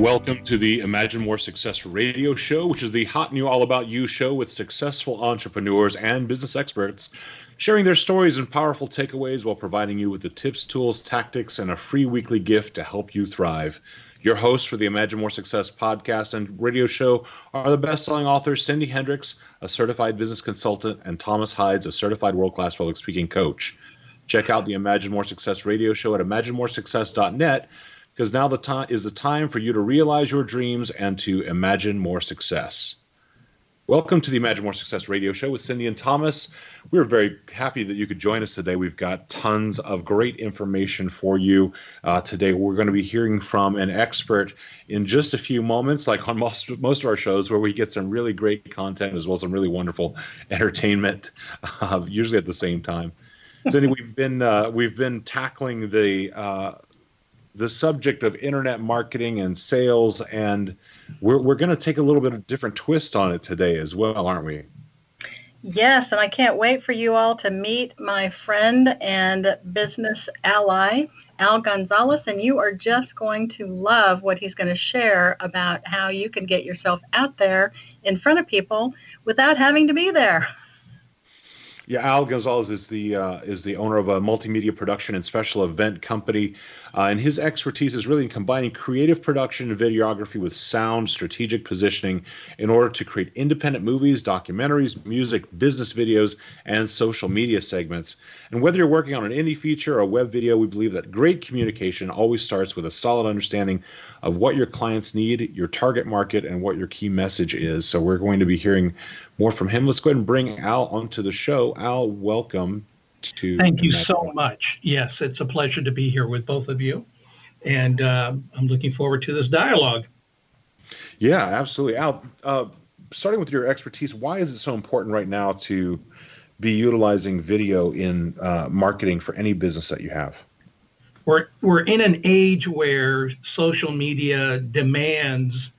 Welcome to the Imagine More Success radio show, which is the hot new all about you show with successful entrepreneurs and business experts sharing their stories and powerful takeaways while providing you with the tips, tools, tactics, and a free weekly gift to help you thrive. Your hosts for the Imagine More Success podcast and radio show are the best selling authors Cindy Hendricks, a certified business consultant, and Thomas Hides, a certified world class public speaking coach. Check out the Imagine More Success radio show at imaginemoresuccess.net because now the time is the time for you to realize your dreams and to imagine more success. Welcome to the Imagine More Success radio show with Cindy and Thomas. We're very happy that you could join us today. We've got tons of great information for you uh, today. We're going to be hearing from an expert in just a few moments, like on most, most of our shows, where we get some really great content as well as some really wonderful entertainment, uh, usually at the same time. Cindy, we've been uh, we've been tackling the uh, the subject of internet marketing and sales, and we're we're going to take a little bit of different twist on it today as well, aren't we? Yes, and I can't wait for you all to meet my friend and business ally, Al Gonzalez, and you are just going to love what he's going to share about how you can get yourself out there in front of people without having to be there. Yeah, Al Gonzalez is the uh, is the owner of a multimedia production and special event company, uh, and his expertise is really in combining creative production and videography with sound, strategic positioning, in order to create independent movies, documentaries, music, business videos, and social media segments. And whether you're working on an indie feature or a web video, we believe that great communication always starts with a solid understanding of what your clients need, your target market, and what your key message is. So we're going to be hearing more from him. Let's go ahead and bring Al onto the show. Al, welcome to. Thank you so much. Yes, it's a pleasure to be here with both of you. And uh, I'm looking forward to this dialogue. Yeah, absolutely. Al, uh, starting with your expertise, why is it so important right now to be utilizing video in uh, marketing for any business that you have? We're, we're in an age where social media demands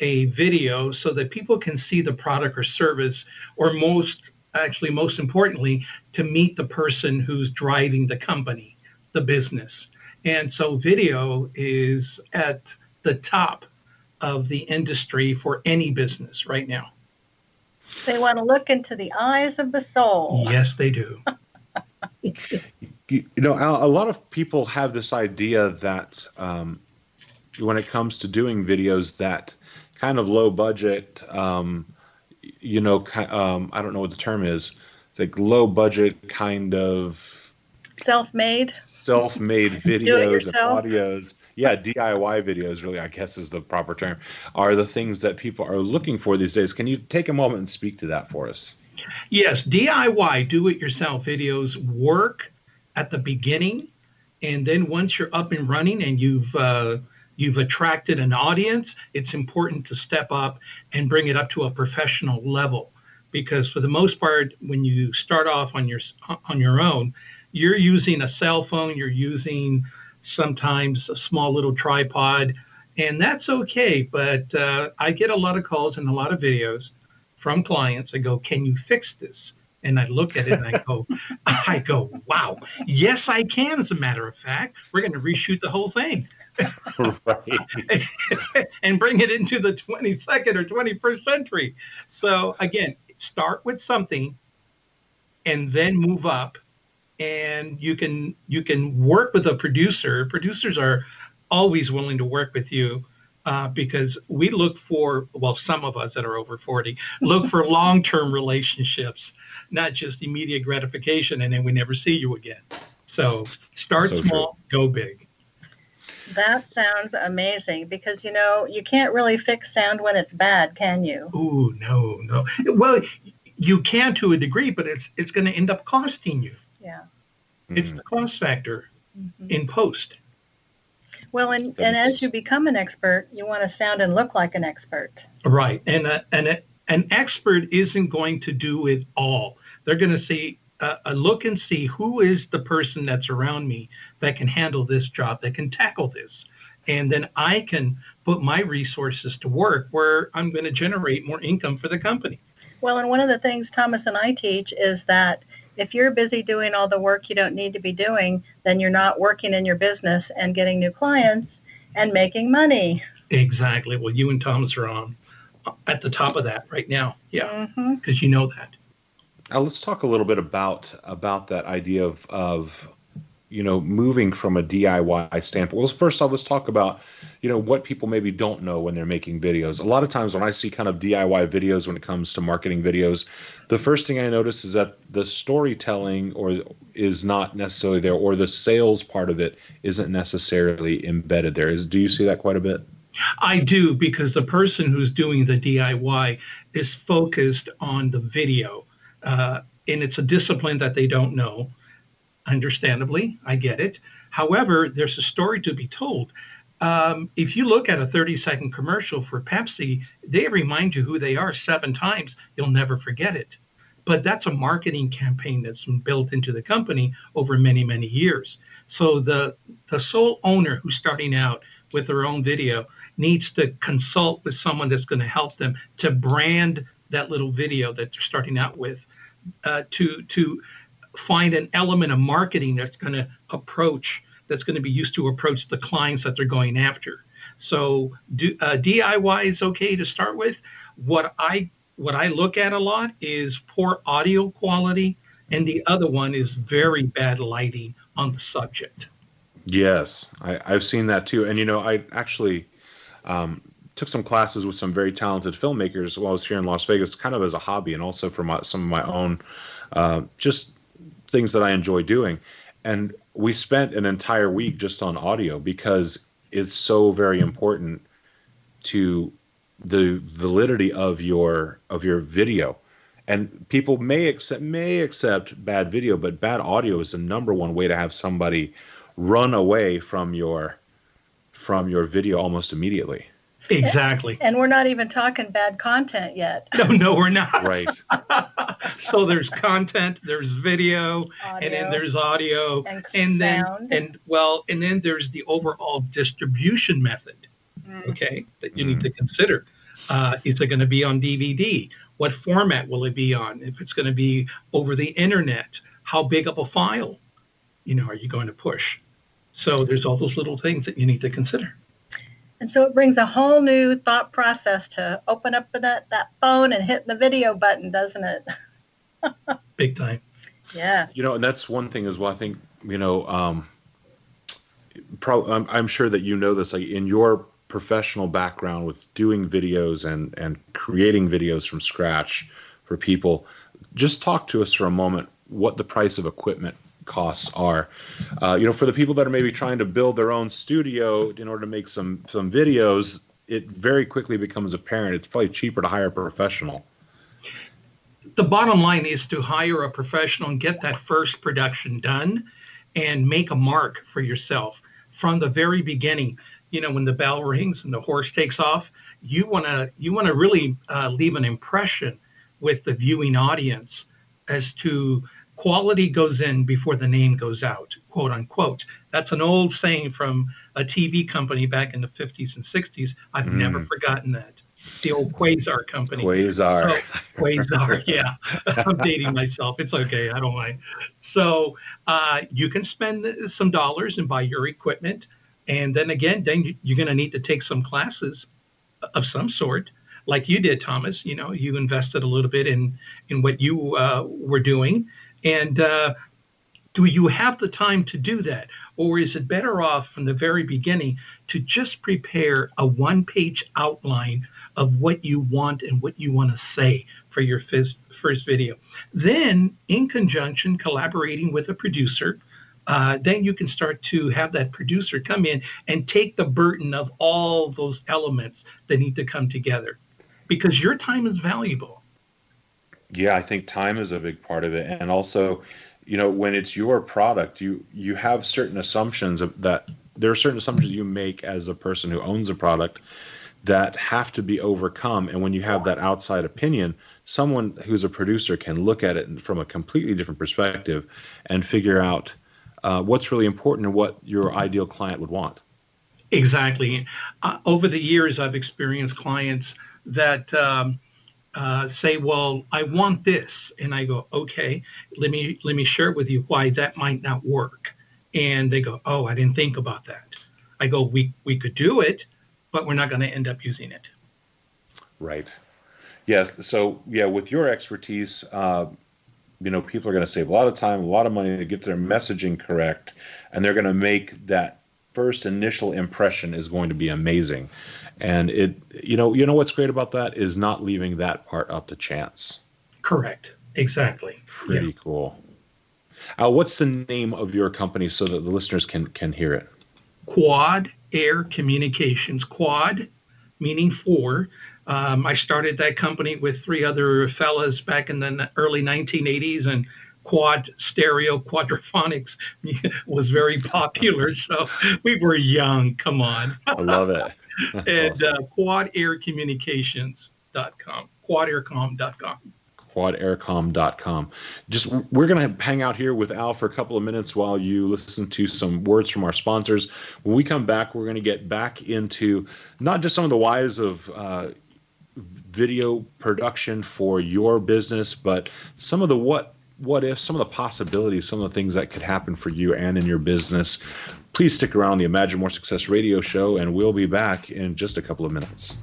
a video so that people can see the product or service, or most actually, most importantly, to meet the person who's driving the company, the business. And so, video is at the top of the industry for any business right now. They want to look into the eyes of the soul. Yes, they do. you, know, a lot of people have this idea that um, when it comes to doing videos, that kind of low budget, um, you know, um, I don't know what the term is, like low budget kind of self-made? self-made videos and audios. Yeah diy videos really i guess is the proper term are the things that people are looking for these days. Can you take a moment and speak to that for us? Yes diy do it yourself videos work at the beginning and then once you're up and running and you've uh, you've attracted an audience, it's important to step up and bring it up to a professional level. Because for the most part, when you start off on your on your own, you're using a cell phone, you're using sometimes a small little tripod, and that's okay. But uh, I get a lot of calls and a lot of videos from clients that go, "Can you fix this?" And I look at it and I go, I go, wow, yes, I can. As a matter of fact, we're going to reshoot the whole thing. right. and bring it into the 22nd or 21st century. So again, start with something and then move up and you can you can work with a producer. Producers are always willing to work with you uh, because we look for well some of us that are over 40 look for long-term relationships not just immediate gratification and then we never see you again so start so small true. go big that sounds amazing because you know you can't really fix sound when it's bad, can you? Oh no, no. Well, you can to a degree, but it's it's going to end up costing you. Yeah. It's mm-hmm. the cost factor mm-hmm. in post. Well, and, and as you become an expert, you want to sound and look like an expert. Right, and a, and a, an expert isn't going to do it all. They're going to see uh, a look and see who is the person that's around me that can handle this job, that can tackle this. And then I can put my resources to work where I'm going to generate more income for the company. Well, and one of the things Thomas and I teach is that if you're busy doing all the work you don't need to be doing, then you're not working in your business and getting new clients and making money. Exactly. Well, you and Thomas are on at the top of that right now. Yeah, because mm-hmm. you know that. Now let's talk a little bit about about that idea of of you know, moving from a DIY standpoint. Well, first off, let's talk about, you know, what people maybe don't know when they're making videos. A lot of times when I see kind of DIY videos when it comes to marketing videos, the first thing I notice is that the storytelling or is not necessarily there, or the sales part of it isn't necessarily embedded there. Is do you see that quite a bit? I do because the person who's doing the DIY is focused on the video, uh, and it's a discipline that they don't know understandably. I get it. However, there's a story to be told. Um, if you look at a 30 second commercial for Pepsi, they remind you who they are seven times. You'll never forget it. But that's a marketing campaign that's been built into the company over many, many years. So the, the sole owner who's starting out with their own video needs to consult with someone that's going to help them to brand that little video that they're starting out with uh, to to find an element of marketing that's going to approach that's going to be used to approach the clients that they're going after. So do, uh, DIY is okay to start with. What I what I look at a lot is poor audio quality, and the other one is very bad lighting on the subject. Yes, I, have seen that too. And you know, I actually um, took some classes with some very talented filmmakers while I was here in Las Vegas, kind of as a hobby, and also for my, some of my own uh, just things that I enjoy doing. And we spent an entire week just on audio because it's so very important to the validity of your of your video and people may accept may accept bad video but bad audio is the number one way to have somebody run away from your from your video almost immediately exactly. And we're not even talking bad content yet. No no we're not. Right. So there's content there's video audio, and then there's audio and, and then and well and then there's the overall distribution method mm. okay that you mm. need to consider. Uh, is it going to be on dvd what format will it be on? If it's going to be over the internet how big of a file you know are you going to push? So there's all those little things that you need to consider and so it brings a whole new thought process to open up that, that phone and hit the video button, doesn't it? Big time. Yeah. You know, and that's one thing as well. I think, you know, um, pro- I'm, I'm sure that you know this, like in your professional background with doing videos and, and creating videos from scratch for people, just talk to us for a moment what the price of equipment costs are. Uh, you know, for the people that are maybe trying to build their own studio in order to make some some videos, it very quickly becomes apparent it's probably cheaper to hire a professional. The bottom line is to hire a professional and get that first production done and make a mark for yourself from the very beginning. You know, when the bell rings and the horse takes off, you want to you want to really uh, leave an impression with the viewing audience as to quality goes in before the name goes out, quote unquote. That's an old saying from a TV company back in the 50s and 60s. I've mm. never forgotten that. The old Quasar company. Quasar. So, Quasar, yeah. I'm dating myself. It's okay. I don't mind. So uh, you can spend some dollars and buy your equipment. And then again, then you're going to need to take some classes of some sort like you did, Thomas. You know, you invested a little bit in in what you uh, were doing, and uh, do you have the time to do that? Or is it better off from the very beginning to just prepare a one page outline of what you want and what you want to say for your first video? Then, in conjunction, collaborating with a producer, uh, then you can start to have that producer come in and take the burden of all those elements that need to come together because your time is valuable yeah, I think time is a big part of it, and also, you know, when it's your product, you you have certain assumptions that there are certain assumptions you make as a person who owns a product that have to be overcome. And when you have that outside opinion, someone who's a producer can look at it from a completely different perspective and figure out uh, what's really important and what your ideal client would want. Exactly. Uh, over the years, I've experienced clients that. Um, uh, say, "Well, I want this," and I go, "Okay, let me let me share with you why that might not work." And they go, "Oh, I didn't think about that." I go, "We we could do it, but we're not going to end up using it." Right. Yes. So yeah, with your expertise, uh, you know, people are going to save a lot of time, a lot of money to get their messaging correct, and they're going to make that first initial impression is going to be amazing and it you know you know what's great about that is not leaving that part up to chance. Correct. Exactly. Pretty yeah. cool. Uh, what's the name of your company so that the listeners can can hear it? Quad air communications. Quad meaning four. Um, i started that company with three other fellas back in the early 1980s and quad stereo quadraphonics was very popular. So we were young. Come on. I love it and awesome. uh, quadaircommunications.com, quadaircom.com. Quadaircom.com. Just we're going to hang out here with Al for a couple of minutes while you listen to some words from our sponsors. When we come back, we're going to get back into not just some of the whys of uh, video production for your business, but some of the what what if, some of the possibilities, some of the things that could happen for you and in your business. Please stick around the Imagine More Success radio show, and we'll be back in just a couple of minutes.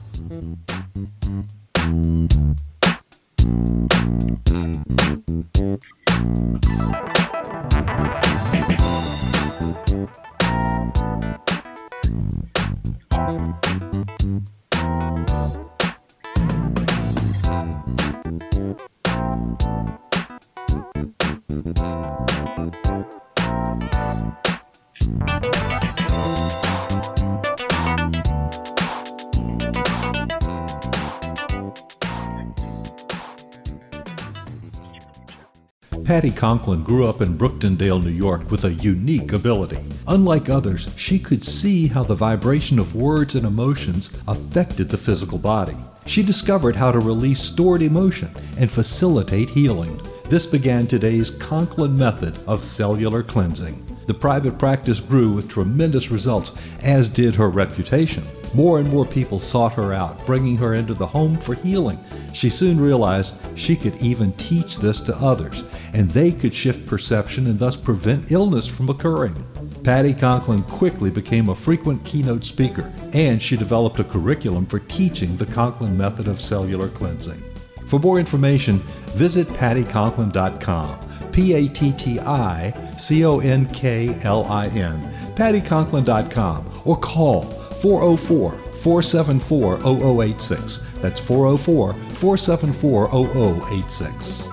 Patti Conklin grew up in Brooktondale, New York with a unique ability. Unlike others, she could see how the vibration of words and emotions affected the physical body. She discovered how to release stored emotion and facilitate healing. This began today's Conklin method of cellular cleansing. The private practice grew with tremendous results, as did her reputation. More and more people sought her out, bringing her into the home for healing. She soon realized she could even teach this to others, and they could shift perception and thus prevent illness from occurring. Patti Conklin quickly became a frequent keynote speaker, and she developed a curriculum for teaching the Conklin method of cellular cleansing. For more information, visit patticonklin.com. P A T T I C O N K L I N, patticonklin.com, or call 404 474 0086. That's 404 474 0086.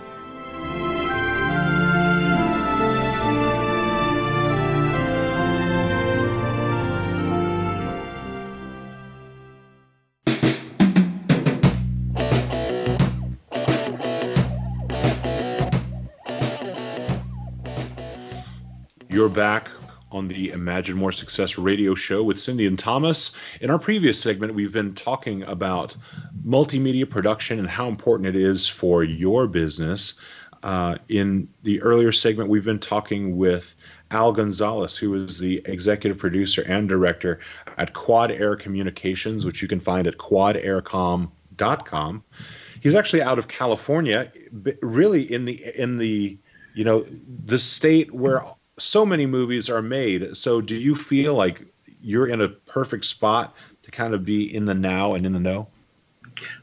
on the Imagine More Success radio show with Cindy and Thomas. In our previous segment, we've been talking about multimedia production and how important it is for your business. Uh, in the earlier segment, we've been talking with Al Gonzalez, who is the executive producer and director at Quad Air Communications, which you can find at quadaircom.com. He's actually out of California, really in the in the you know the state where so many movies are made. So do you feel like you're in a perfect spot to kind of be in the now and in the know?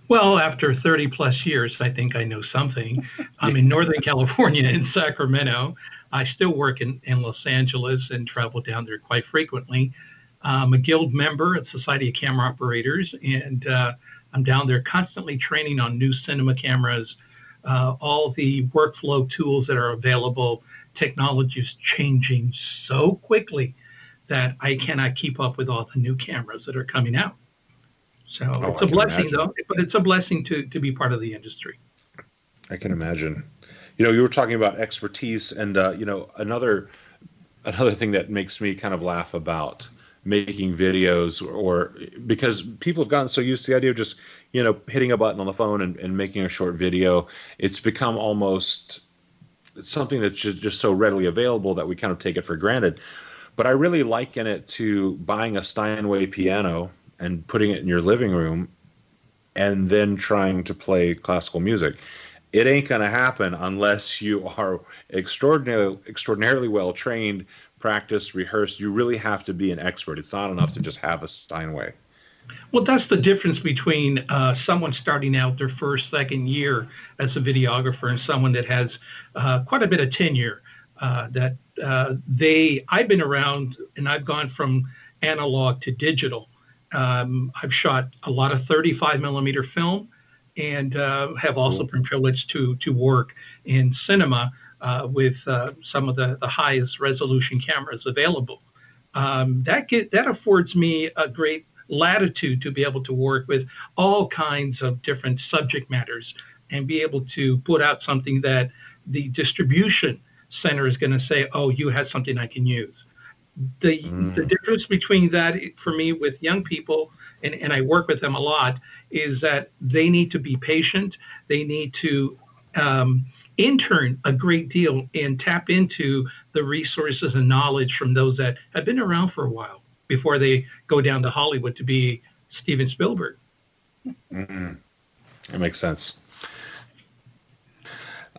Well, after 30 plus years, I think I know something. I'm in Northern California in Sacramento. I still work in, in Los Angeles and travel down there quite frequently. I'm a guild member at Society of Camera Operators, and uh, I'm down there constantly training on new cinema cameras, uh, all the workflow tools that are available technology is changing so quickly that I cannot keep up with all the new cameras that are coming out. So Oh, it's a blessing, imagine. though. But it's a blessing to to be part of the industry. I can imagine. You know, you were talking about expertise, and uh, you know, another another thing that makes me kind of laugh about making videos, or because people have gotten so used to the idea of just you know hitting a button on the phone and, and making a short video, it's become almost something that's just, just so readily available that we kind of take it for granted. But I really liken it to buying a Steinway piano and putting it in your living room and then trying to play classical music. It ain't going to happen unless you are extraordinarily, extraordinarily well trained, practiced, rehearsed. You really have to be an expert. It's not enough to just have a Steinway. Well, that's the difference between uh, someone starting out their first, second year as a videographer and someone that has uh, quite a bit of tenure. Uh, that uh, they, I've been around and I've gone from analog to digital. Um, I've shot a lot of 35 millimeter film and uh, have also been privileged to to work in cinema uh, with uh, some of the, the highest resolution cameras available. Um, that get that affords me a great latitude to be able to work with all kinds of different subject matters and be able to put out something that the distribution center is going to say, "Oh, you have something I can use." The the difference between that for me with young people, and, and I work with them a lot, is that they need to be patient. They need to um, intern a great deal and tap into the resources and knowledge from those that have been around for a while before they go down to Hollywood to be Steven Spielberg. Mm-hmm. That makes sense.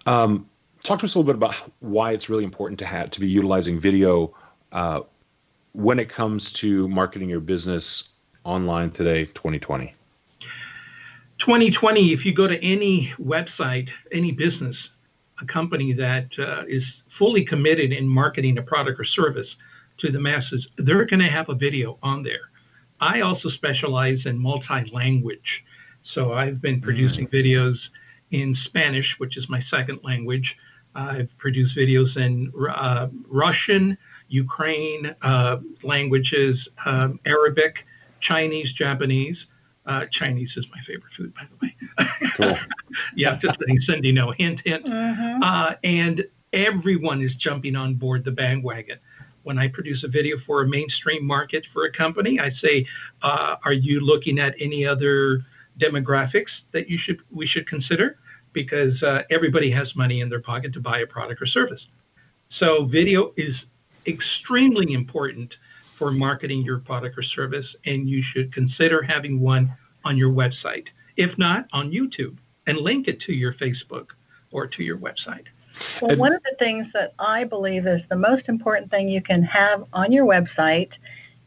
Um, talk to us a little bit about why it's really important to have to be utilizing video uh, when it comes to marketing your business online today, 2020. 2020, if you go to any website, any business, a company that uh, is fully committed in marketing a product or service to the masses, they're going to have a video on there. I also specialize in multi language. So I've been producing videos in Spanish, which is my second language. I've produced videos in uh, Russian, Ukraine uh, languages, um, Arabic, Chinese, Japanese. Uh, Chinese is my favorite food, by the way. Cool. yeah, just letting Cindy know. Hint, hint. Mhm. Uh, and everyone is jumping on board the bandwagon. When I produce a video for a mainstream market for a company, I say, uh, "Are you looking at any other demographics that you should we should consider?" Because uh, everybody has money in their pocket to buy a product or service. So video is extremely important for marketing your product or service, and you should consider having one on your website. If not, on YouTube, and link it to your Facebook or to your website. Well, one of the things that I believe is the most important thing you can have on your website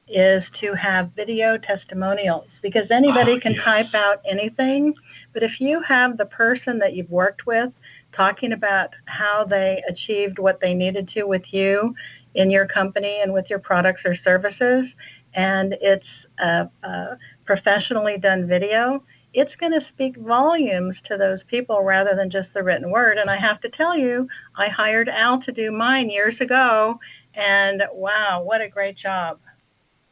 is to have video testimonials because anybody Oh, can yes. type out anything. But if you have the person that you've worked with talking about how they achieved what they needed to with you in your company and with your products or services, and it's a, a professionally done video, it's going to speak volumes to those people rather than just the written word. And I have to tell you, I hired Al to do mine years ago, and wow, what a great job!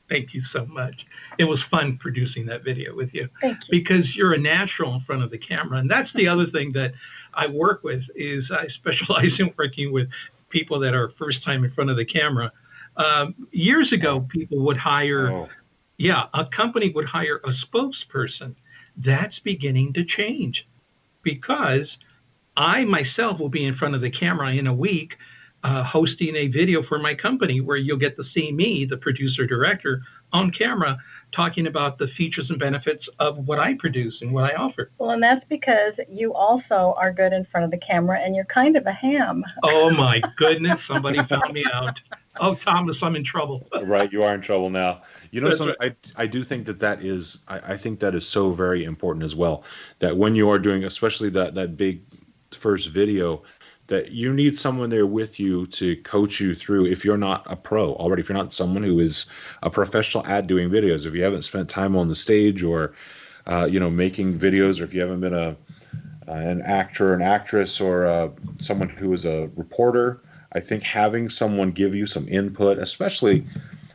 Thank you so much. It was fun producing that video with you Thank you. because you're a natural in front of the camera. And that's the other thing that I work with is I specialize in working with people that are first time in front of the camera. Um, years ago, people would hire Oh, yeah, a company would hire a spokesperson. That's beginning to change because I myself will be in front of the camera in a week uh, hosting a video for my company where you'll get to see me, the producer director, on camera talking about the features and benefits of what I produce and what I offer. Well, and that's because you also are good in front of the camera, and you're kind of a ham. Oh my goodness, somebody found me out. Oh, Thomas, I'm in trouble. right, you are in trouble now. You know, That's something, I I do think that that is I, I think that is so very important as well. That when you are doing, especially that that big first video, that you need someone there with you to coach you through. If you're not a pro already, if you're not someone who is a professional at doing videos, if you haven't spent time on the stage or uh, you know making videos, or if you haven't been a an actor, an actress, or uh, someone who is a reporter, I think having someone give you some input, especially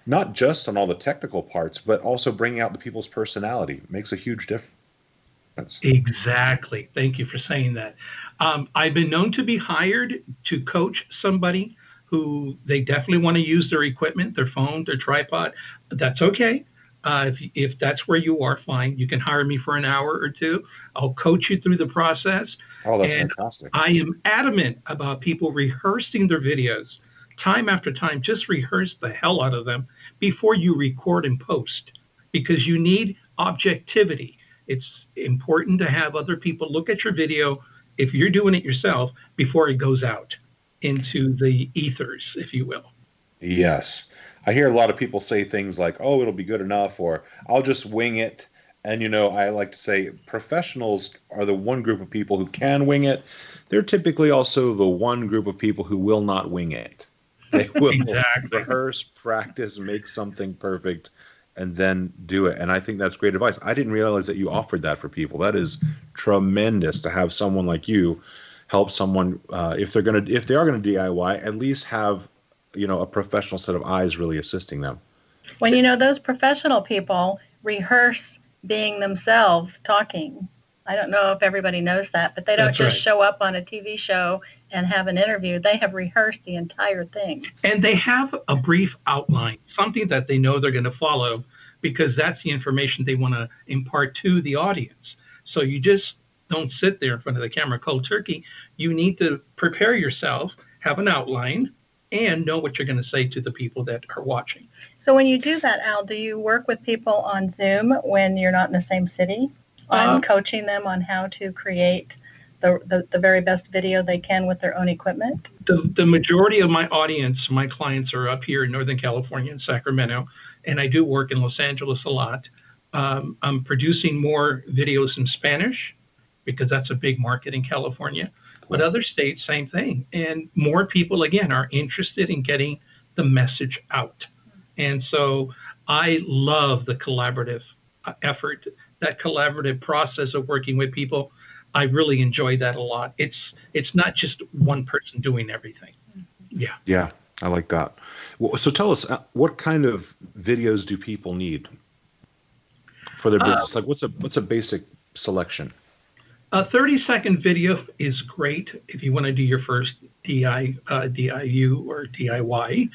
not just on all the technical parts, but also bringing out the people's personality makes a huge difference. Exactly. Thank you for saying that. Um, I've been known to be hired to coach somebody who they definitely want to use their equipment, their phone, their tripod. That's okay. Uh, if, if that's where you are, fine. You can hire me for an hour or two. I'll coach you through the process. Oh, that's and fantastic. I am adamant about people rehearsing their videos time after time. Just rehearse the hell out of them before you record and post because you need objectivity. It's important to have other people look at your video if you're doing it yourself before it goes out into the ethers, if you will. Yes. I hear a lot of people say things like, oh, it'll be good enough, or I'll just wing it. And, you know, I like to say professionals are the one group of people who can wing it. They're typically also the one group of people who will not wing it. They will Exactly. rehearse, practice, make something perfect, and then do it. And I think that's great advice. I didn't realize that you offered that for people. That is tremendous to have someone like you help someone uh, if they're gonna if they are gonna DIY, at least have you know a professional set of eyes really assisting them. When you know those professional people rehearse being themselves talking. I don't know if everybody knows that, but they don't That's just right. show up on a TV show and have an interview. They have rehearsed the entire thing. and they have a brief outline, something that they know they're going to follow because that's the information they want to impart to the audience. So you just don't sit there in front of the camera cold turkey. You need to prepare yourself, have an outline, and know what you're going to say to the people that are watching. So when you do that, Al, do you work with people on Zoom when you're not in the same city on Uh, coaching them on how to create the, the, the very best video they can with their own equipment? the, the majority of my audience, my clients are up here in Northern California in Sacramento, and I do work in Los Angeles a lot. Um, I'm producing more videos in Spanish because that's a big market in California. But other states, same thing. And more people, again, are interested in getting the message out. And so I love the collaborative uh, effort, that collaborative process of working with people. I really enjoy that a lot. It's it's not just one person doing everything. Yeah. Yeah, I like that. Well, so tell us, uh, what kind of videos do people need for their business? like, what's a what's a basic selection? A 30 second video is great if you want to do your first DI, uh, DIU or DIY,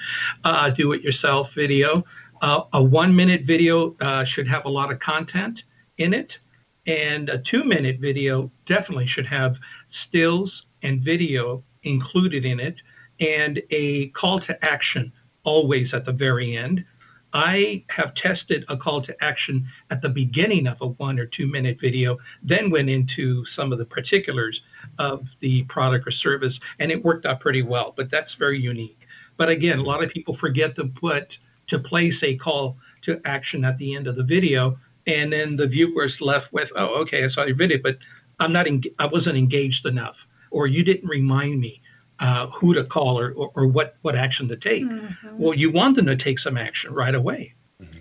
uh, do it yourself video. Uh, a one minute video uh, should have a lot of content in it. And a two minute video definitely should have stills and video included in it and a call to action always at the very end. I have tested a call to action at the beginning of a one or two minute video, then went into some of the particulars of the product or service, and it worked out pretty well. But that's very unique. But again, a lot of people forget to put to place a call to action at the end of the video, and then the viewer's left with, "Oh, okay, I saw your video, but I'm not. En- I wasn't engaged enough, or you didn't remind me." Uh, who to call or, or, or what, what action to take. Well, you want them to take some action right away.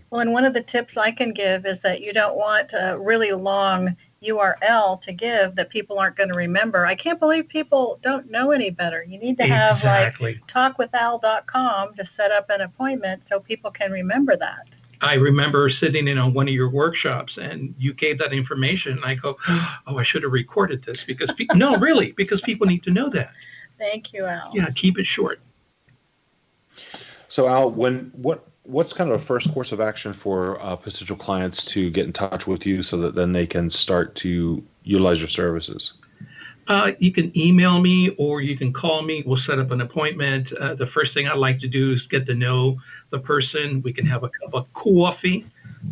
Well, and one of the tips I can give is that you don't want a really long URL to give that people aren't going to remember. I can't believe people don't know any better. You need to have Exactly. like talkwithal.com to set up an appointment so people can remember that. I remember sitting in on one of your workshops and you gave that information. And I go, oh, I should have recorded this because, pe- no, really, because people need to know that. Thank you, Al. Yeah, keep it short. So Al, when what what's kind of a first course of action for uh, potential clients to get in touch with you so that then they can start to utilize your services? Uh, you can email me or you can call me. We'll set up an appointment. Uh, the first thing I like to do is get to know the person. We can have a cup of coffee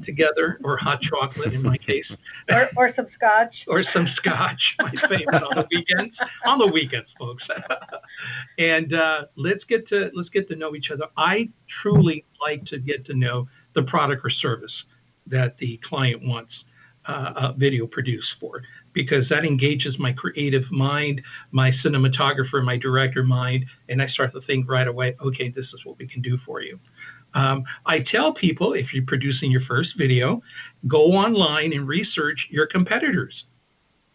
together or hot chocolate in my case. Or, or some scotch. or some scotch, my favorite on the weekends. On the weekends, folks. and uh, let's get to let's get to know each other. I truly like to get to know the product or service that the client wants uh, a video produced for, because that engages my creative mind, my cinematographer, my director mind, and I start to think right away. Okay, this is what we can do for you. Um, I tell people if you're producing your first video, go online and research your competitors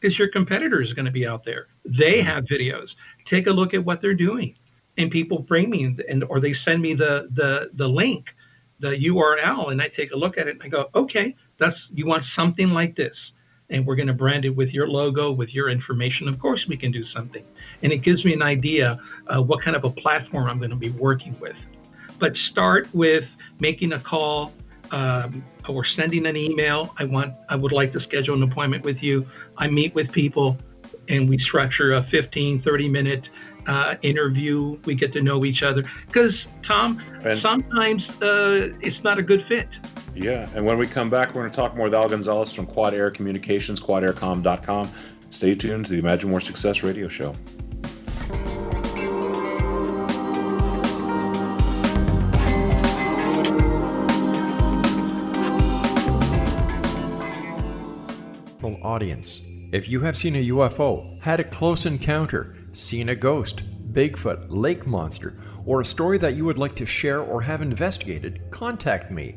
because your competitor is going to be out there. They have videos. Take a look at what they're doing, and people bring me and or they send me the the the link. the URL and I take a look at it and I go, okay, that's you want something like this. And we're going to brand it with your logo, with your information. Of course, we can do something. And it gives me an idea uh, what kind of a platform I'm going to be working with. But start with making a call um, or sending an email. I want, I would like to schedule an appointment with you. I meet with people and we structure a 15, 30 minute uh, interview. We get to know each other because Tom, and sometimes uh, it's not a good fit. Yeah, and when we come back, we're going to talk more with Al Gonzalez from Quad Air Communications, quadaircom.com. Stay tuned to the Imagine More Success radio show. Audience. If you have seen a UFO, had a close encounter, seen a ghost, Bigfoot, lake monster, or a story that you would like to share or have investigated, contact me,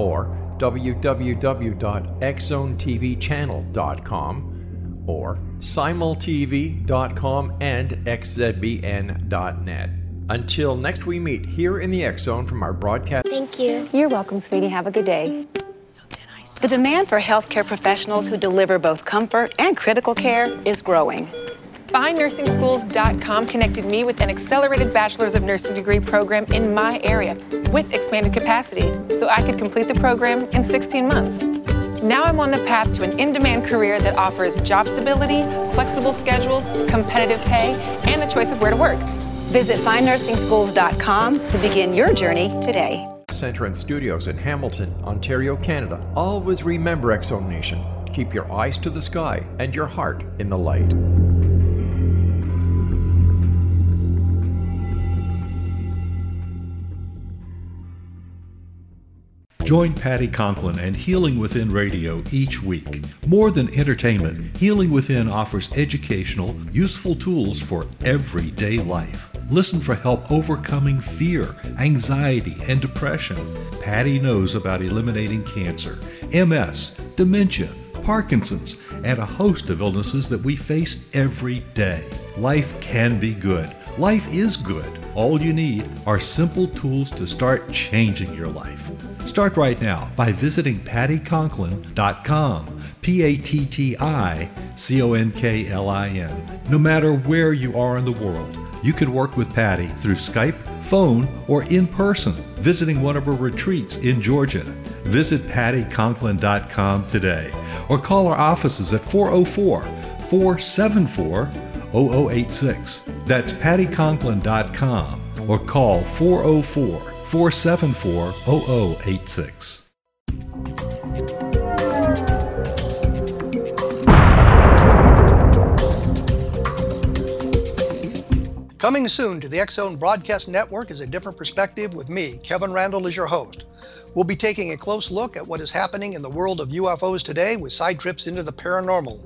or www.xzonetvchannel.com or simultv.com and xzbn.net. Until next we meet here in the X Zone from our broadcast. Thank you. You're welcome, sweetie. Have a good day. The demand for healthcare professionals who deliver both comfort and critical care is growing. FindNursingSchools.com connected me with an accelerated Bachelor's of Nursing degree program in my area with expanded capacity, so I could complete the program in 16 months. Now I'm on the path to an in demand career that offers job stability, flexible schedules, competitive pay, and the choice of where to work. Visit FindNursingSchools.com to begin your journey today. Center and studios in Hamilton, Ontario, Canada. Always remember Zone Nation. Keep your eyes to the sky and your heart in the light. Join Patti Conklin and Healing Within Radio each week. More than entertainment, Healing Within offers educational, useful tools for everyday life. Listen for help overcoming fear, anxiety, and depression. Patti knows about eliminating cancer, MS, dementia, Parkinson's, and a host of illnesses that we face every day. Life can be good. Life is good. All you need are simple tools to start changing your life. Start right now by visiting patticonklin.com. P A T T I C O N K L I N. No matter where you are in the world, you can work with Patti through Skype, phone, or in person, visiting one of her retreats in Georgia. Visit patticonklin.com today or call our offices at 404 474 0086. That's patticonklin.com or call 404 474 0086. Coming soon to the Zone Broadcast Network is a different perspective with me, Kevin Randle, as your host. We'll be taking a close look at what is happening in the world of UFOs today with side trips into the paranormal.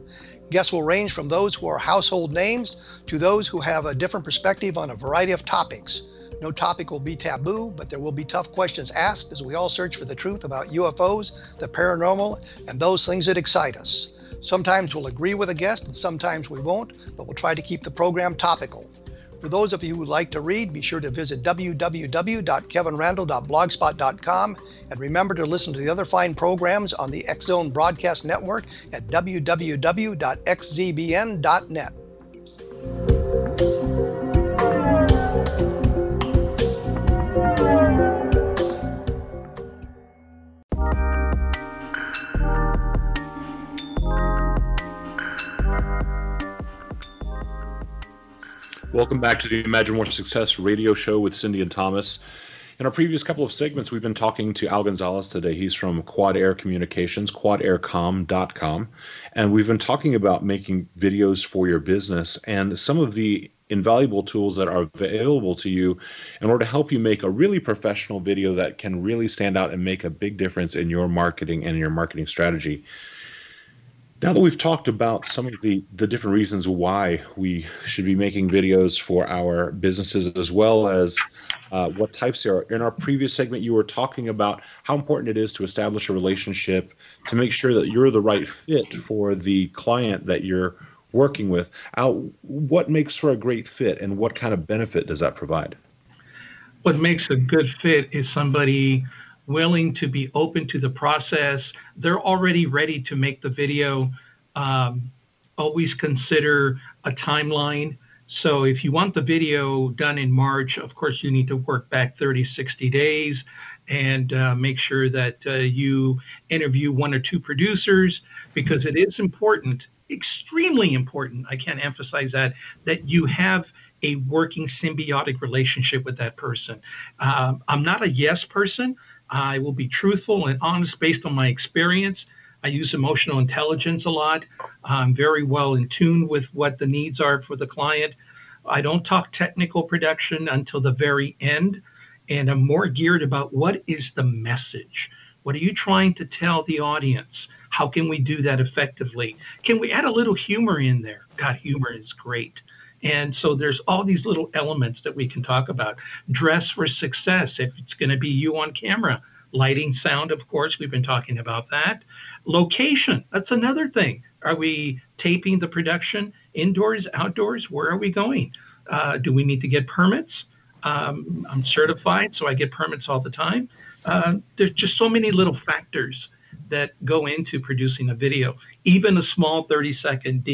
Guests will range from those who are household names to those who have a different perspective on a variety of topics. No topic will be taboo, but there will be tough questions asked as we all search for the truth about UFOs, the paranormal, and those things that excite us. Sometimes we'll agree with a guest and sometimes we won't, but we'll try to keep the program topical. For those of you who like to read, be sure to visit www.kevinrandle.blogspot.com and remember to listen to the other fine programs on the X Zone Broadcast Network at www.xzbn.net. Welcome back to the Imagine More Success radio show with Cindy and Thomas. In our previous couple of segments, we've been talking to Al Gonzalez today. He's from Quad Air Communications, quadaircom.com. And we've been talking about making videos for your business. And some of the invaluable tools that are available to you in order to help you make a really professional video that can really stand out and make a big difference in your marketing and your marketing strategy. Now that we've talked about some of the, the different reasons why we should be making videos for our businesses, as well as uh, what types there are, in our previous segment, you were talking about how important it is to establish a relationship to make sure that you're the right fit for the client that you're working with. Al, what makes for a great fit and what kind of benefit does that provide? What makes a good fit is somebody willing to be open to the process. They're already ready to make the video. Um, always consider a timeline. So if you want the video done in March, of course, you need to work back 30, 60 days and uh, make sure that uh, you interview one or two producers because it is important extremely important. I can't emphasize that that you have a working symbiotic relationship with that person. Um, I'm not a yes person. I will be truthful and honest based on my experience. I use emotional intelligence a lot. I'm very well in tune with what the needs are for the client. I don't talk technical production until the very end, and I'm more geared about what is the message. What are you trying to tell the audience? How can we do that effectively? Can we add a little humor in there? God, humor is great. And so there's all these little elements that we can talk about. Dress for success, if it's going to be you on camera. Lighting, sound, of course, we've been talking about that. Location, that's another thing. Are we taping the production indoors, outdoors? Where are we going? Uh, do we need to get permits? Um, I'm certified, so I get permits all the time. Uh, there's just so many little factors that go into producing a video. Even a small 30 second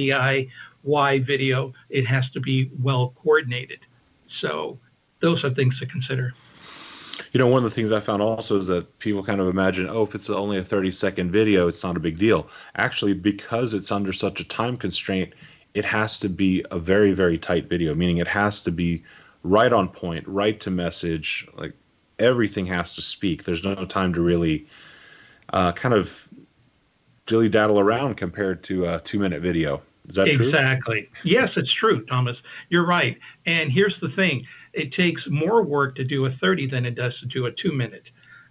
DIY video, it has to be well coordinated. So those are things to consider. You know, one of the things I found also is that people kind of imagine, oh, if it's only a 30 second video, it's not a big deal. Actually, because it's under such a time constraint, it has to be a very, very tight video, meaning it has to be right on point, right to message. Like everything has to speak. There's no time to really uh, kind of dilly daddle around compared to a two minute video. Is that exactly. true? Yes, it's true, Thomas. You're right. And here's the thing it takes more work to do a 30 than it does to do a two minute.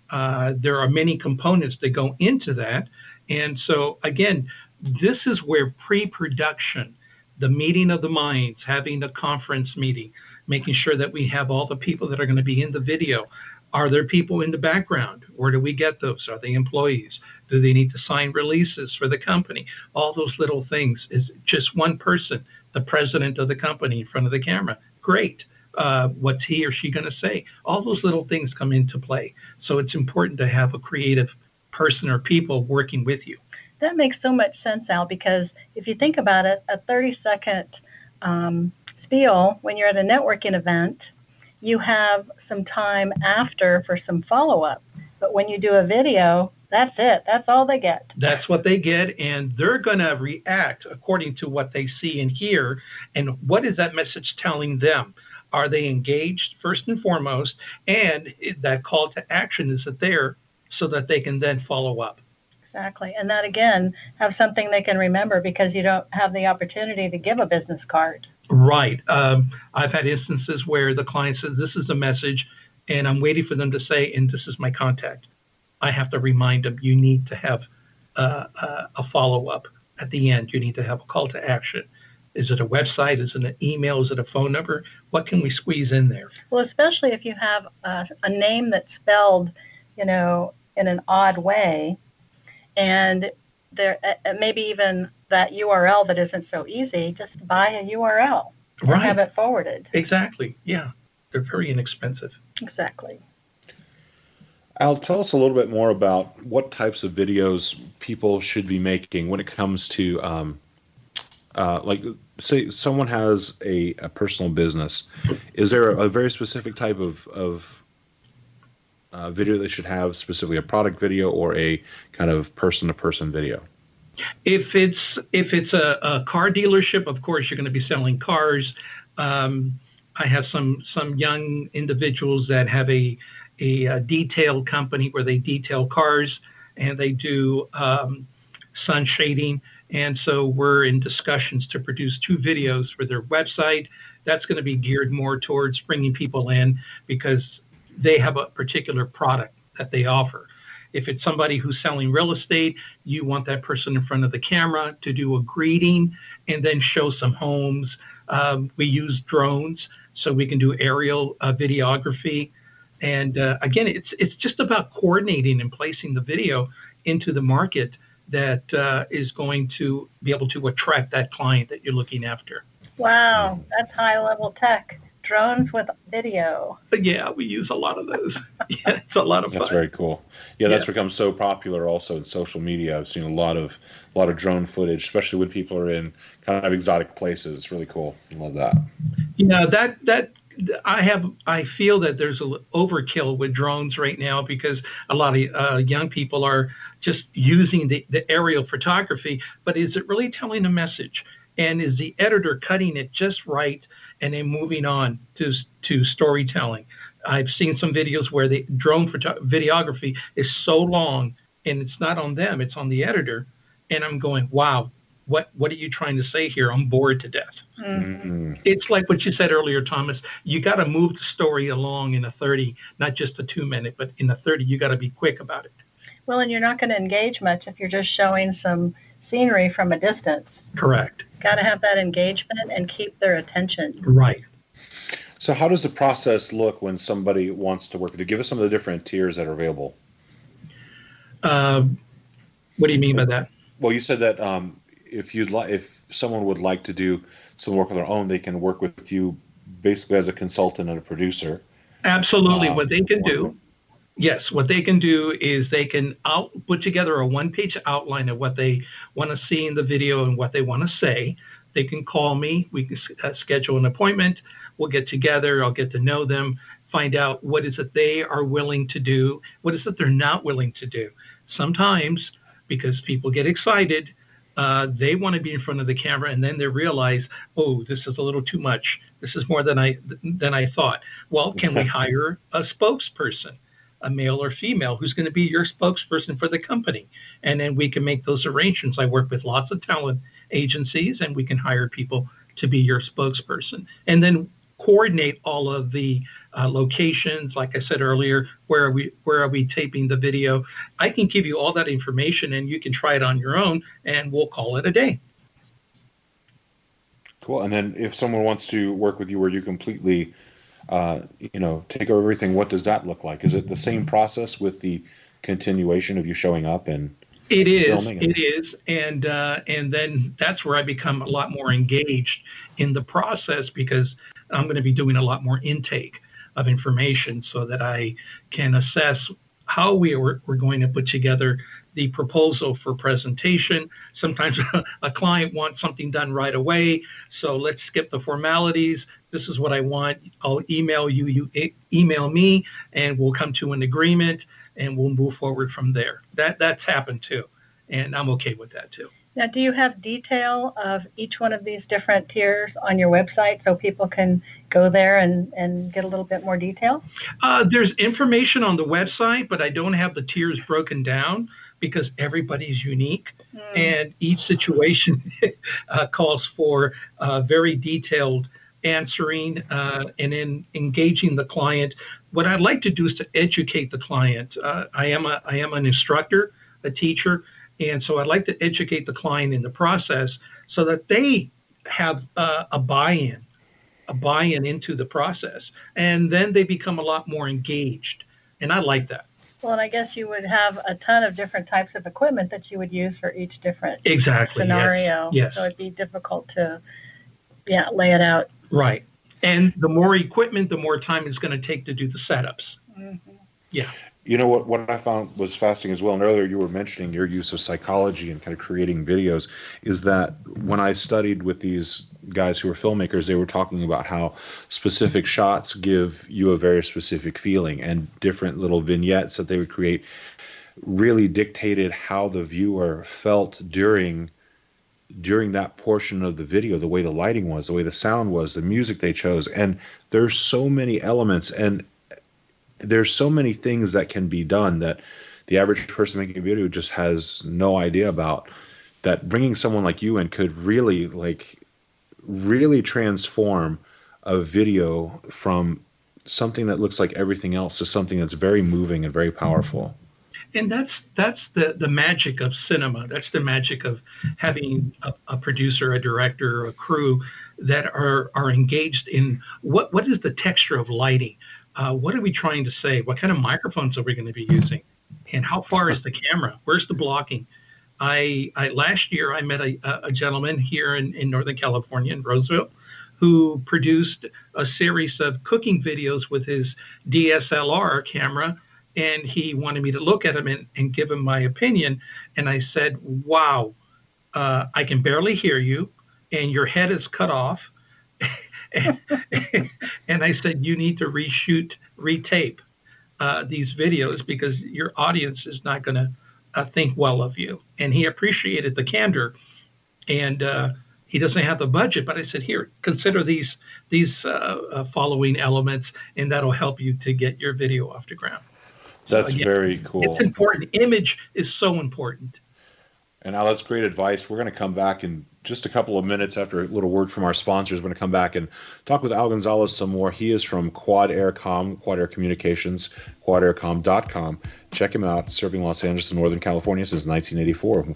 Uh, there are many components that go into that. And so, again, this is where pre production, the meeting of the minds, having a conference meeting, making sure that we have all the people that are going to be in the video, are there people in the background? Where do we get those? Are they employees? Do they need to sign releases for the company? All those little things. Is just one person, the president of the company, in front of the camera? Great. Uh, what's he or she going to say? All those little things come into play. So it's important to have a creative person or people working with you. That makes so much sense, Al, because if you think about it, a 30 second um, spiel when you're at a networking event you have some time after for some follow up. But when you do a video, that's it. That's all they get. That's what they get. And they're going to react according to what they see and hear. And what is that message telling them? Are they engaged first and foremost? And that call to action is there so that they can then follow up. Exactly. And that again, have something they can remember because you don't have the opportunity to give a business card. Right. Um, I've had instances where the client says, This is a message, and I'm waiting for them to say, And this is my contact. I have to remind them, You need to have uh, uh, a follow up at the end. You need to have a call to action. Is it a website? Is it an email? Is it a phone number? What can we squeeze in there? Well, especially if you have a, a name that's spelled, you know, in an odd way, and there uh, maybe even that URL that isn't so easy, just buy a URL and right. have it forwarded. Exactly. Yeah. They're very inexpensive. Exactly. Al, tell us a little bit more about what types of videos people should be making when it comes to, um, uh, like, say someone has a, a personal business. Is there a, a very specific type of, of uh, video they should have, specifically a product video or a kind of person to person video? If it's if it's a, a car dealership, of course you're going to be selling cars. Um, I have some some young individuals that have a, a, a detail company where they detail cars and they do um, sun shading. And so we're in discussions to produce two videos for their website that's going to be geared more towards bringing people in because they have a particular product that they offer. If it's somebody who's selling real estate, you want that person in front of the camera to do a greeting and then show some homes. Um, we use drones so we can do aerial uh, videography. And uh, again, it's it's just about coordinating and placing the video into the market that uh, is going to be able to attract that client that you're looking after. Wow, that's high level tech. Drones with video. But yeah, we use a lot of those. yeah, it's a lot of fun. That's very cool. Yeah, that's become so popular also in social media. I've seen a lot of a lot of drone footage, especially when people are in kind of exotic places. It's really cool. I love that. Yeah, that that I have I feel that there's a overkill with drones right now because a lot of uh, young people are just using the, the aerial photography. But is it really telling a message? And is the editor cutting it just right and then moving on to to storytelling? I've seen some videos where the drone photo- videography is so long and it's not on them, it's on the editor. And I'm going, wow, what what are you trying to say here? I'm bored to death. Mm-hmm. It's like what you said earlier, Thomas. You got to move the story along in a 30, not just a two minute, but in a 30, you got to be quick about it. Well, and you're not going to engage much if you're just showing some scenery from a distance. Correct. Got to have that engagement and keep their attention. Right. So, how does the process look when somebody wants to work with you? Give us some of the different tiers that are available. Um, what do you mean by that? Well, you said that um, if you'd like, if someone would like to do some work on their own, they can work with you basically as a consultant and a producer. Absolutely. Uh, what they can do, yes, what they can do is they can out put together a one-page outline of what they want to see in the video and what they want to say. They can call me. We can uh, schedule an appointment. We'll get together. I'll get to know them. Find out what is it they are willing to do. What is it they're not willing to do. Sometimes, because people get excited, uh, they want to be in front of the camera, and then they realize, oh, this is a little too much. This is more than I than I thought. Well, can we hire a spokesperson, a male or female, who's going to be your spokesperson for the company? And then we can make those arrangements. I work with lots of talent agencies, and we can hire people to be your spokesperson, and then coordinate all of the uh, locations. Like I said earlier, where are we where are we taping the video? I can give you all that information, and you can try it on your own, and we'll call it a day. Cool. And then if someone wants to work with you where you completely, uh, you know, take over everything, what does that look like? Is it the same process with the continuation of you showing up and It is. It is, and uh, and then that's where I become a lot more engaged in the process because I'm going to be doing a lot more intake of information so that I can assess how we are, we're going to put together the proposal for presentation. Sometimes a client wants something done right away, so let's skip the formalities. This is what I want. I'll email you. You email me, and we'll come to an agreement, and we'll move forward from there. That that's happened too, and I'm okay with that too. Now, do you have detail of each one of these different tiers on your website so people can go there and, and get a little bit more detail? Uh, there's information on the website, but I don't have the tiers broken down because everybody's unique and each situation uh, calls for uh, very detailed answering uh, and in engaging the client. What I'd like to do is to educate the client. Uh, I am a I am an instructor, a teacher, and so I'd like to educate the client in the process so that they have uh, a buy-in a buy-in into the process. And then they become a lot more engaged. And i like that. Well, and I guess you would have a ton of different types of equipment that you would use for each different Exactly, scenario. yes. So it'd be difficult to, yeah, lay it out. right. And the more equipment the more time it's going to take to do the setups. Yeah You know what? What I found was fascinating as well, and earlier you were mentioning your use of psychology and kind of creating videos. Is that when I studied with these guys who were filmmakers, they were talking about how specific shots give you a very specific feeling, and different little vignettes that they would create really dictated how the viewer felt during during that portion of the video the way the lighting was the way the sound was the music they chose and there's so many elements and there's so many things that can be done that the average person making a video just has no idea about that bringing someone like you in could really like really transform a video from something that looks like everything else to something that's very moving and very powerful. And that's that's the the magic of cinema. That's the magic of having a, a producer, a director, a crew that are are engaged in what what is the texture of lighting uh, what are we trying to say? What kind of microphones are we going to be using? And how far is the camera? Where's the blocking? I, I last year I met a, a gentleman here in, in Northern California in Roseville who produced a series of cooking videos with his DSLR camera. And he wanted me to look at him and, and give him my opinion. And I said, Wow, uh, I can barely hear you, and your head is cut off. and I said, you need to reshoot, retape uh, these videos because your audience is not going to uh, think well of you. And he appreciated the candor, and uh, he doesn't have the budget. But I said, here, consider these these uh, uh, following elements, and that'll help you to get your video off the ground. That's so again, very cool. It's important. Image is so important. And now that's great advice. We're going to come back in just a couple of minutes after a little word from our sponsors. We're going to come back and talk with Al Gonzalez some more. He is from Quad Aircom, Quad Air Communications, quadaircom.com. Check him out, serving Los Angeles and Northern California since 1984.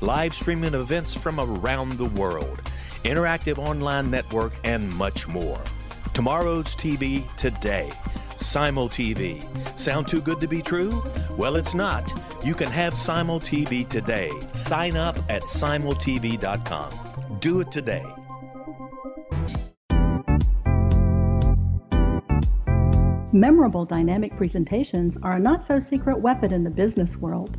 live streaming events from around the world, interactive online network, and much more. Tomorrow's TV today. Simul TV. Sound too good to be true? Well, it's not. You can have Simul TV today. Sign up at simultv.com. Do it today. Memorable dynamic presentations are a not so secret weapon in the business world.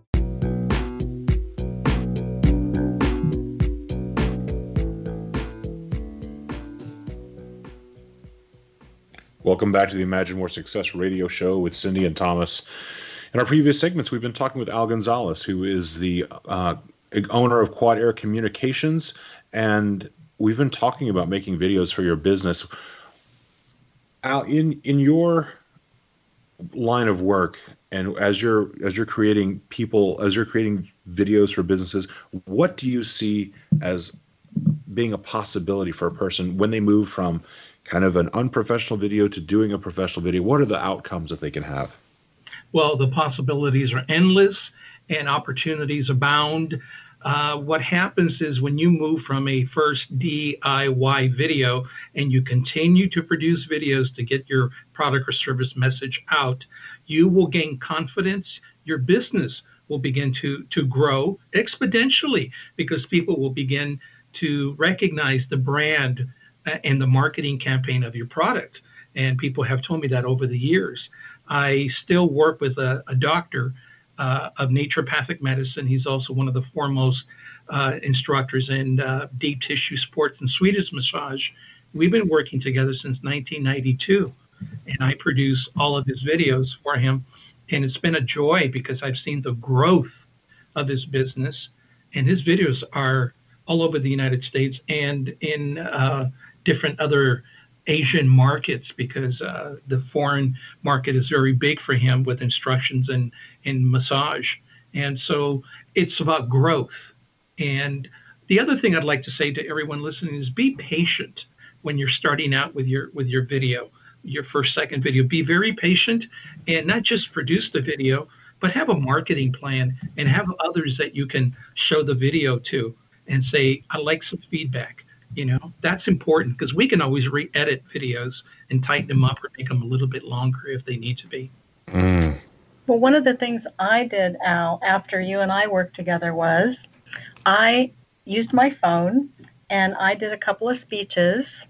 Welcome back to the Imagine More Success radio show with Cindy and Thomas. In our previous segments, we've been talking with Al Gonzalez, who is the uh, owner of Quad Air Communications, and we've been talking about making videos for your business. Al, in in your line of work, and as you're as you're creating people, as you're creating videos for businesses, what do you see as being a possibility for a person when they move from kind of an unprofessional video to doing a professional video? What are the outcomes that they can have? well, the possibilities are endless and opportunities abound. Uh, what happens is when you move from a first DIY video and you continue to produce videos to get your product or service message out, you will gain confidence. Your business will begin to, to grow exponentially because people will begin to recognize the brand and the marketing campaign of your product. And people have told me that over the years. I still work with a, a doctor uh, of naturopathic medicine. He's also one of the foremost uh, instructors in uh, deep tissue sports and Swedish massage. We've been working together since 1992, and I produce all of his videos for him. And it's been a joy because I've seen the growth of his business, and his videos are all over the United States and in uh, different other Asian markets because uh, the foreign market is very big for him with instructions and in massage, and so it's about growth. And the other thing I'd like to say to everyone listening is be patient when you're starting out with your with your video, your first second video. Be very patient and not just produce the video, but have a marketing plan and have others that you can show the video to and say, I like some feedback you know that's important because we can always re-edit videos and tighten them up or make them a little bit longer if they need to be mm. well one of the things i did al after you and i worked together was i used my phone and i did a couple of speeches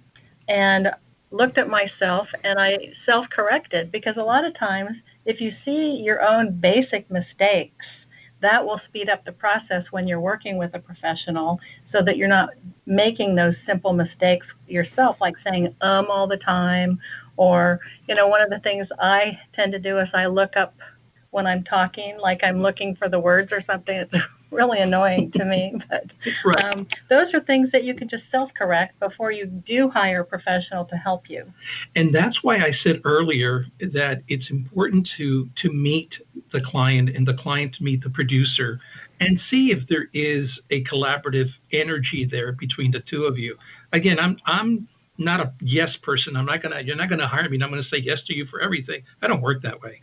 and looked at myself and i self-corrected because a lot of times if you see your own basic mistakes that will speed up the process when you're working with a professional so that you're not making those simple mistakes yourself like saying um all the time. Or you know one of the things i tend to do is i look up when i'm talking like i'm looking for the words or something. It's really annoying to me but um, those are things that you can just self-correct before you do hire a professional to help you and that's why i said earlier that it's important to to meet the client and the client to meet the producer and see if there is a collaborative energy there between the two of you. Again, I'm I'm not a yes person. I'm not gonna you're not gonna hire me and I'm gonna say yes to you for everything. I don't work that way.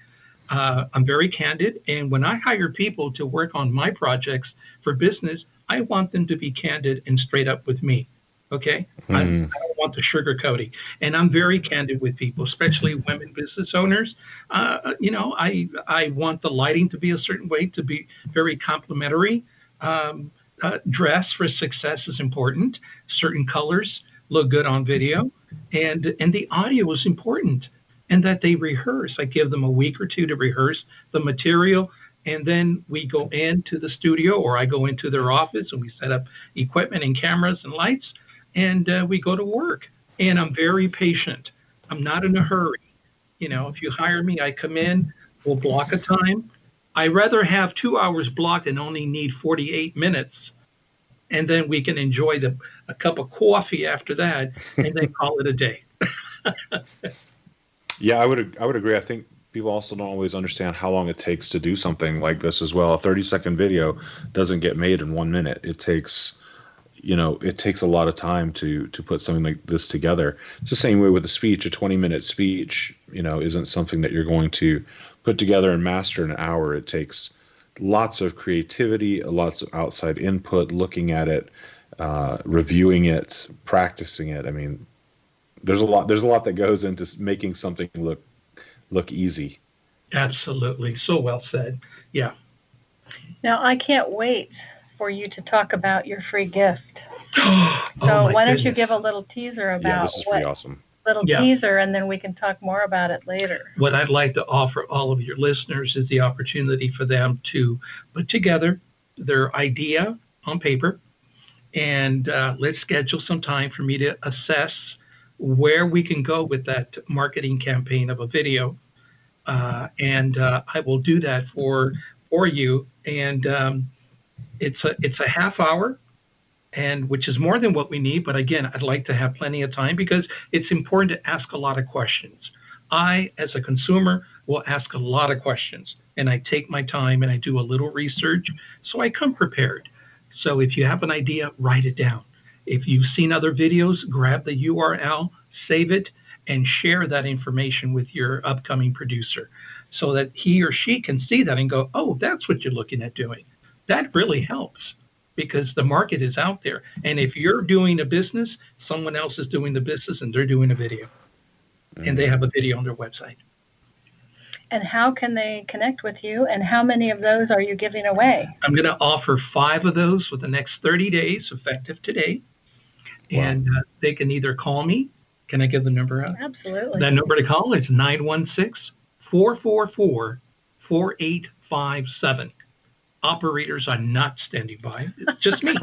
Uh, I'm very candid, and when I hire people to work on my projects for business, I want them to be candid and straight up with me. Okay, mm. I, hmm. I, don't want the sugarcoating, and I'm very candid with people, especially women business owners. Uh, you know, I I want the lighting to be a certain way to be very complimentary. Um, uh, dress for success is important. Certain colors look good on video, and and the audio is important, and that they rehearse. I give them a week or two to rehearse the material and then we go into the studio or I go into their office and we set up equipment and cameras and lights and uh, we go to work. And I'm very patient. I'm not in a hurry. You know, if you hire me, I come in, we'll block a time. I rather have two hours blocked and only need 48 minutes, and then we can enjoy the a cup of coffee after that, and then call it a day. yeah, I would I would agree. I think people also don't always understand how long it takes to do something like this as well. A 30 second video doesn't get made in one minute. It takes you know it takes a lot of time to to put something like this together it's the same way with a speech a 20 minute speech you know isn't something that you're going to put together and master in an hour it takes lots of creativity lots of outside input looking at it uh, reviewing it practicing it i mean there's a lot there's a lot that goes into making something look look easy absolutely so well said yeah now i can't wait for you to talk about your free gift. Oh so oh why don't you give a little teaser about yeah, this is what awesome. little yeah. teaser and then we can talk more about it later. What I'd like to offer all of your listeners is the opportunity for them to put together their idea on paper and uh, let's schedule some time for me to assess where we can go with that marketing campaign of a video. Uh, and uh, I will do that for for you. And um, it's a it's a half hour and which is more than what we need but again i'd like to have plenty of time because it's important to ask a lot of questions i as a consumer will ask a lot of questions and i take my time and i do a little research so i come prepared so if you have an idea write it down if you've seen other videos grab the url save it and share that information with your upcoming producer so that he or she can see that and go oh that's what you're looking at doing that really helps because the market is out there. And if you're doing a business, someone else is doing the business and they're doing a video mm-hmm. and they have a video on their website. And how can they connect with you? And how many of those are you giving away? I'm going to offer five of those for the next 30 days, effective today. Wow. And uh, they can either call me. Can I give the number out? Absolutely. That number to call is 916 444 4857 operators are not standing by, just me.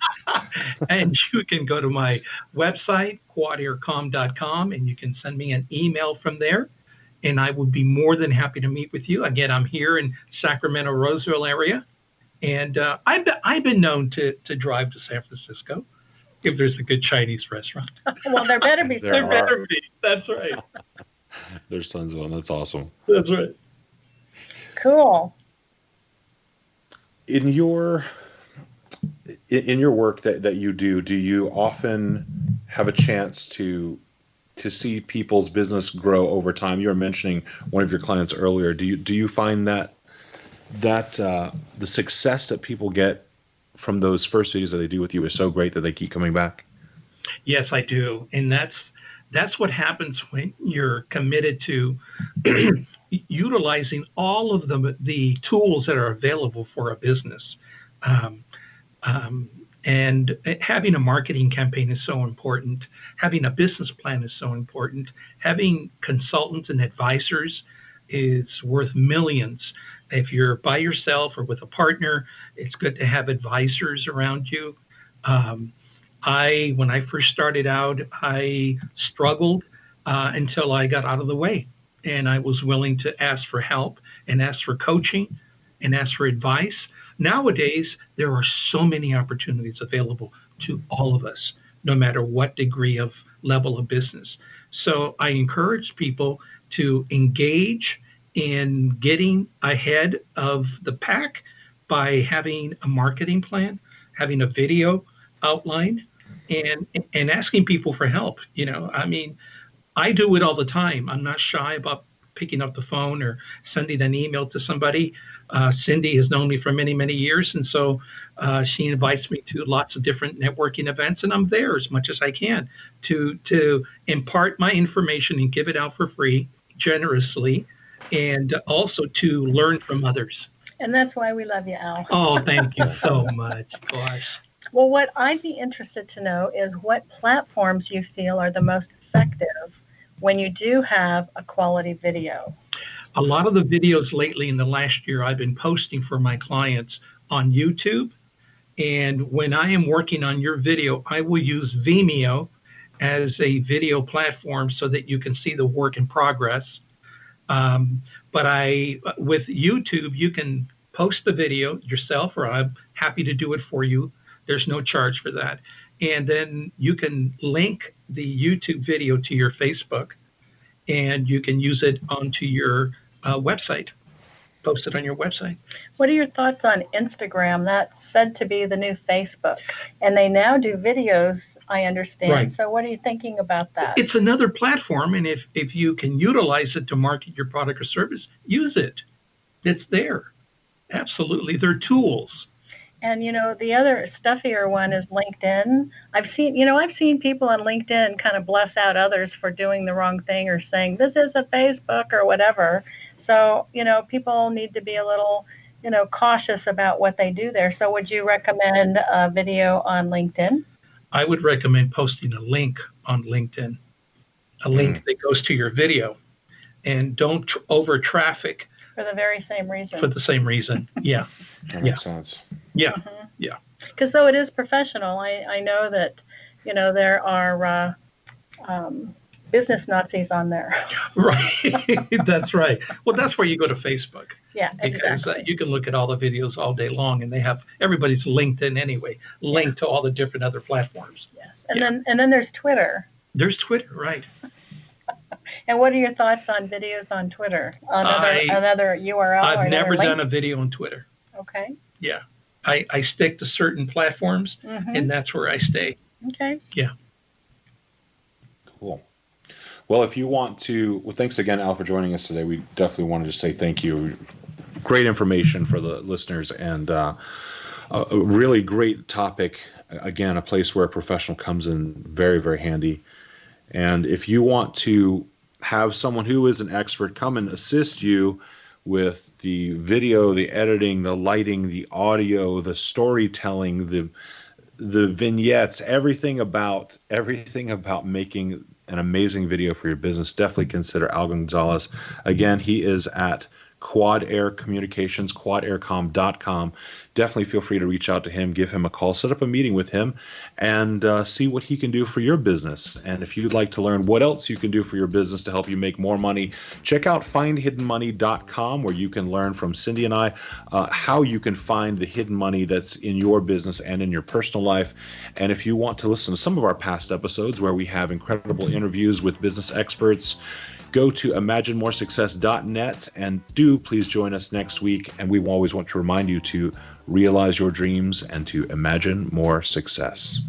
and you can go to my website, quadaircom.com, and you can send me an email from there. And I would be more than happy to meet with you. Again, I'm here in Sacramento, Roseville area. And uh, I've, been, I've been known to, to drive to San Francisco if there's a good Chinese restaurant. well, there better be. there, there better be. That's right. there's tons of them. That's awesome. That's right. Cool in your in your work that, that you do do you often have a chance to to see people's business grow over time you were mentioning one of your clients earlier do you do you find that that uh, the success that people get from those first videos that they do with you is so great that they keep coming back yes i do and that's that's what happens when you're committed to utilizing all of the, the tools that are available for a business. Um, um, and having a marketing campaign is so important. Having a business plan is so important. Having consultants and advisors is worth millions. If you're by yourself or with a partner, it's good to have advisors around you. Um, I, when I first started out, I struggled uh, until I got out of the way and I was willing to ask for help and ask for coaching and ask for advice. Nowadays, there are so many opportunities available to all of us, no matter what degree of level of business. So I encourage people to engage in getting ahead of the pack by having a marketing plan, having a video outline, and and asking people for help. You know, I mean, I do it all the time. I'm not shy about picking up the phone or sending an email to somebody. Uh, Cindy has known me for many, many years, and so uh, she invites me to lots of different networking events, and I'm there as much as I can to to impart my information and give it out for free, generously, and also to learn from others. And that's why we love you, Al. Oh, thank you so much. Gosh. Well, what I'd be interested to know is what platforms you feel are the most effective when you do have a quality video? A lot of the videos lately in the last year I've been posting for my clients on YouTube And when I am working on your video, I will use Vimeo as a video platform so that you can see the work in progress. Um, but I, with YouTube, you can post the video yourself, or I'm happy to do it for you. There's no charge for that. And then you can link the YouTube video to your Facebook and you can use it onto your uh, website post it on your website. What are your thoughts on Instagram? That's said to be the new Facebook, and they now do videos. I understand. Right. So, what are you thinking about that? It's another platform, and if if you can utilize it to market your product or service, use it. It's there. Absolutely, they're tools. And you know, the other stuffier one is LinkedIn. I've seen, you know, I've seen people on LinkedIn kind of bless out others for doing the wrong thing or saying this is a Facebook or whatever. So, you know, people need to be a little, you know, cautious about what they do there. So, would you recommend a video on LinkedIn? I would recommend posting a link on LinkedIn, a link mm. that goes to your video, and don't tr- over traffic. For the very same reason. For the same reason, yeah. that makes yeah. sense. Yeah, mm-hmm. yeah. Because though it is professional, I, I know that, you know, there are uh, um, business Nazis on there. right. that's right. Well, that's where you go to Facebook. Yeah, because exactly. uh, you can look at all the videos all day long, and they have everybody's LinkedIn anyway, linked yeah. to all the different other platforms. Yes, and yeah. then and then there's Twitter. There's Twitter, right? and what are your thoughts on videos on Twitter? Another I, another URL. I've never link? done a video on Twitter. Okay. Yeah, I I stick to certain platforms, mm-hmm. and that's where I stay. Okay. Yeah. Cool. Well, if you want to, well, thanks again, Al, for joining us today. We definitely wanted to say thank you. Great information for the listeners and uh, a, really great topic. Again, a place where a professional comes in very, very handy. And if you want to have someone who is an expert come and assist you with the video, the editing, the lighting, the audio, the storytelling, the the vignettes, everything about everything about making an amazing video for your business, definitely consider Al Gonzalez. Again, he is at Quad Air Communications, quadaircom.com. Definitely feel free to reach out to him, give him a call, set up a meeting with him, and uh, see what he can do for your business. And if you'd like to learn what else you can do for your business to help you make more money, check out findhiddenmoney.com, where you can learn from Cindy and I uh, how you can find the hidden money that's in your business and in your personal life. And if you want to listen to some of our past episodes where we have incredible interviews with business experts, go to imaginemoresuccess.net and do please join us next week. And we always want to remind you to realize your dreams and to imagine more success.